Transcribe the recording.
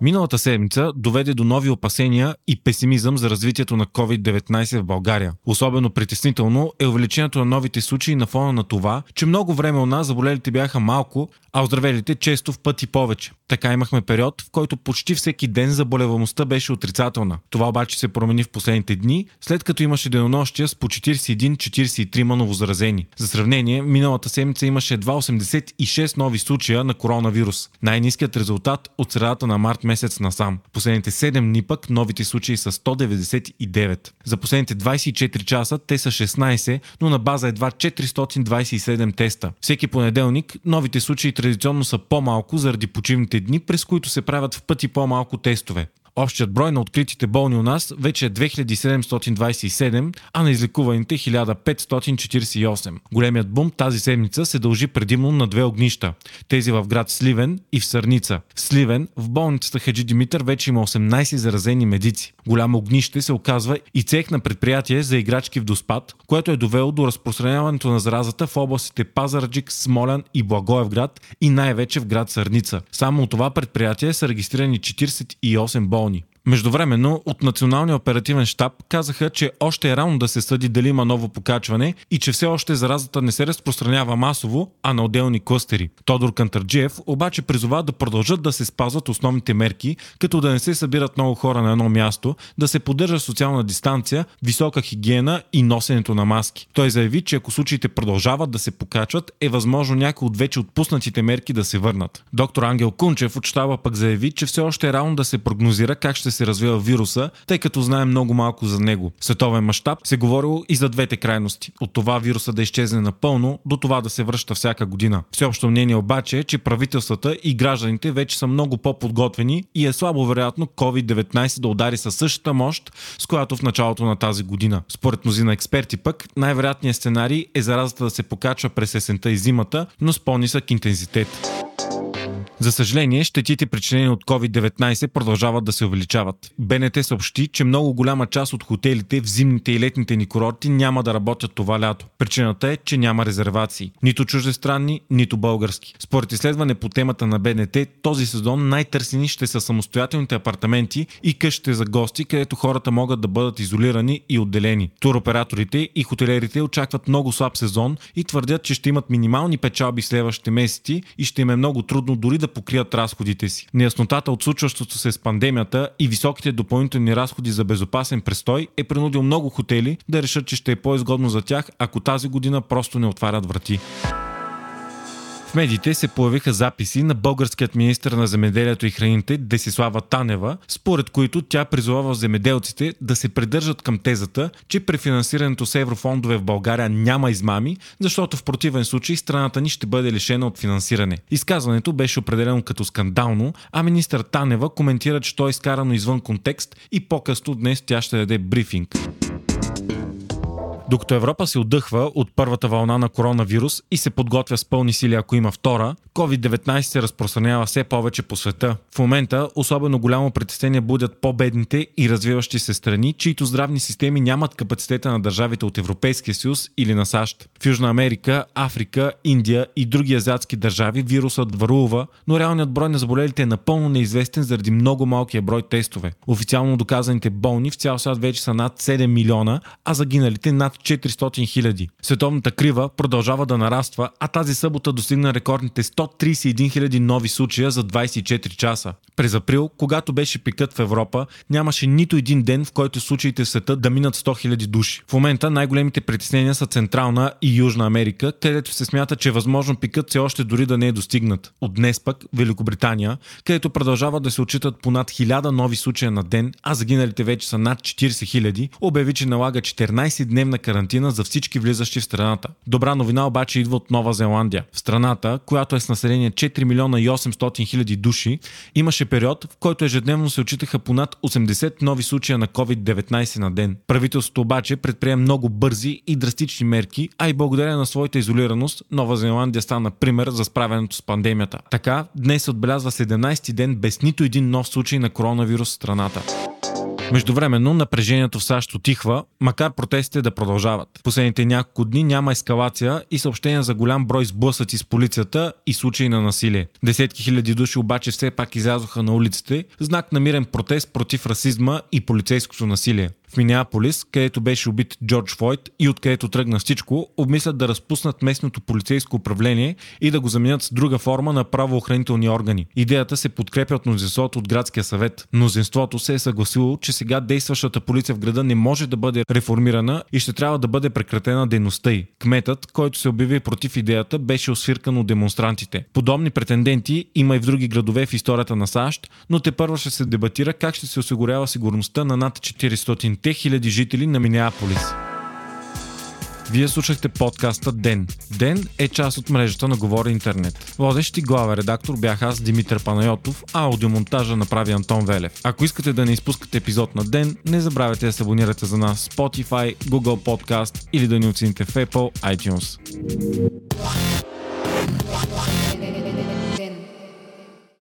Миналата седмица доведе до нови опасения и песимизъм за развитието на COVID-19 в България. Особено притеснително е увеличението на новите случаи на фона на това, че много време у нас заболелите бяха малко, а оздравелите често в пъти повече. Така имахме период, в който почти всеки ден заболеваемостта беше отрицателна. Това обаче се промени в последните дни, след като имаше денонощия с по 41-43 новозаразени. За сравнение, миналата седмица имаше едва 86 нови случая на коронавирус. Най-низкият резултат от средата на март месец насам. Последните 7 дни пък новите случаи са 199. За последните 24 часа те са 16, но на база едва 427 теста. Всеки понеделник новите случаи традиционно са по-малко заради почивните дни, през които се правят в пъти по-малко тестове. Общият брой на откритите болни у нас вече е 2727, а на излекуваните 1548. Големият бум тази седмица се дължи предимно на две огнища. Тези в град Сливен и в Сърница. В Сливен, в болницата Хаджи Димитър вече има 18 заразени медици. Голямо огнище се оказва и цех на предприятие за играчки в Доспад, което е довело до разпространяването на заразата в областите Пазарджик, Смолян и Благоевград и най-вече в град Сърница. Само от това предприятие са регистрирани 48 болни болни. Междувременно от Националния оперативен штаб казаха, че още е рано да се съди дали има ново покачване и че все още заразата не се разпространява масово, а на отделни клъстери. Тодор Кантарджиев обаче призова да продължат да се спазват основните мерки, като да не се събират много хора на едно място, да се поддържа социална дистанция, висока хигиена и носенето на маски. Той заяви, че ако случаите продължават да се покачват, е възможно някои от вече отпуснатите мерки да се върнат. Доктор Ангел Кунчев от щаба пък заяви, че все още е рано да се прогнозира как ще се развива вируса, тъй като знаем много малко за него. Световен мащаб се говорило и за двете крайности. От това вируса да изчезне напълно, до това да се връща всяка година. Всеобщо мнение обаче е, че правителствата и гражданите вече са много по-подготвени и е слабо вероятно COVID-19 да удари със същата мощ, с която в началото на тази година. Според мнозина експерти пък, най-вероятният сценарий е заразата да се покачва през есента и зимата, но с по-нисък интензитет. За съжаление, щетите причинени от COVID-19 продължават да се увеличават. БНТ съобщи, че много голяма част от хотелите в зимните и летните ни курорти няма да работят това лято. Причината е, че няма резервации. Нито чуждестранни, нито български. Според изследване по темата на БНТ, този сезон най-търсени ще са самостоятелните апартаменти и къщите за гости, където хората могат да бъдат изолирани и отделени. Туроператорите и хотелерите очакват много слаб сезон и твърдят, че ще имат минимални печалби следващите месеци и ще им е много трудно дори да да покрият разходите си. Неяснотата от случващото се с пандемията и високите допълнителни разходи за безопасен престой е принудил много хотели да решат, че ще е по-изгодно за тях, ако тази година просто не отварят врати. В медиите се появиха записи на българският министр на земеделието и храните Десислава Танева, според които тя призовава земеделците да се придържат към тезата, че при финансирането с еврофондове в България няма измами, защото в противен случай страната ни ще бъде лишена от финансиране. Изказването беше определено като скандално, а министър Танева коментира, че то е изкарано извън контекст и по-късно днес тя ще даде брифинг. Докато Европа се отдъхва от първата вълна на коронавирус и се подготвя с пълни сили, ако има втора, COVID-19 се разпространява все повече по света. В момента особено голямо притеснение будят по-бедните и развиващи се страни, чието здравни системи нямат капацитета на държавите от Европейския съюз или на САЩ. В Южна Америка, Африка, Индия и други азиатски държави вирусът варува, но реалният брой на заболелите е напълно неизвестен заради много малкия брой тестове. Официално доказаните болни в цял свят вече са над 7 милиона, а загиналите над 400 хиляди. Световната крива продължава да нараства, а тази събота достигна рекордните 131 хиляди нови случая за 24 часа. През април, когато беше пикът в Европа, нямаше нито един ден, в който случаите в света да минат 100 хиляди души. В момента най-големите притеснения са Централна и Южна Америка, където се смята, че е възможно пикът все още дори да не е достигнат. От днес пък Великобритания, където продължава да се отчитат по над 1000 нови случая на ден, а загиналите вече са над 40 хиляди, обяви, че налага 14-дневна карантина за всички влизащи в страната. Добра новина обаче идва от Нова Зеландия. В страната, която е с население 4 милиона и 800 хиляди души, имаше период, в който ежедневно се очитаха понад 80 нови случая на COVID-19 на ден. Правителството обаче предприе много бързи и драстични мерки, а и благодарение на своята изолираност, Нова Зеландия стана пример за справянето с пандемията. Така, днес се отбелязва 17-ти ден без нито един нов случай на коронавирус в страната. Междувременно напрежението в САЩ отихва, макар протестите да продължават. Последните няколко дни няма ескалация и съобщения за голям брой сблъсъци с полицията и случаи на насилие. Десетки хиляди души обаче все пак излязоха на улиците, знак на мирен протест против расизма и полицейското насилие в Минеаполис, където беше убит Джордж Фойд и откъдето тръгна всичко, обмислят да разпуснат местното полицейско управление и да го заменят с друга форма на правоохранителни органи. Идеята се подкрепя от мнозинството от градския съвет. Мнозинството се е съгласило, че сега действащата полиция в града не може да бъде реформирана и ще трябва да бъде прекратена дейността й. Кметът, който се обяви против идеята, беше освиркан от демонстрантите. Подобни претенденти има и в други градове в историята на САЩ, но те първо ще се дебатира как ще се осигурява сигурността на над 400 7 хиляди жители на Минеаполис. Вие слушахте подкаста Ден. Ден е част от мрежата на Говори Интернет. Водещ и главен редактор бях аз, Димитър Панайотов, а аудиомонтажа направи Антон Велев. Ако искате да не изпускате епизод на Ден, не забравяйте да се абонирате за нас в Spotify, Google Podcast или да ни оцените в Apple iTunes.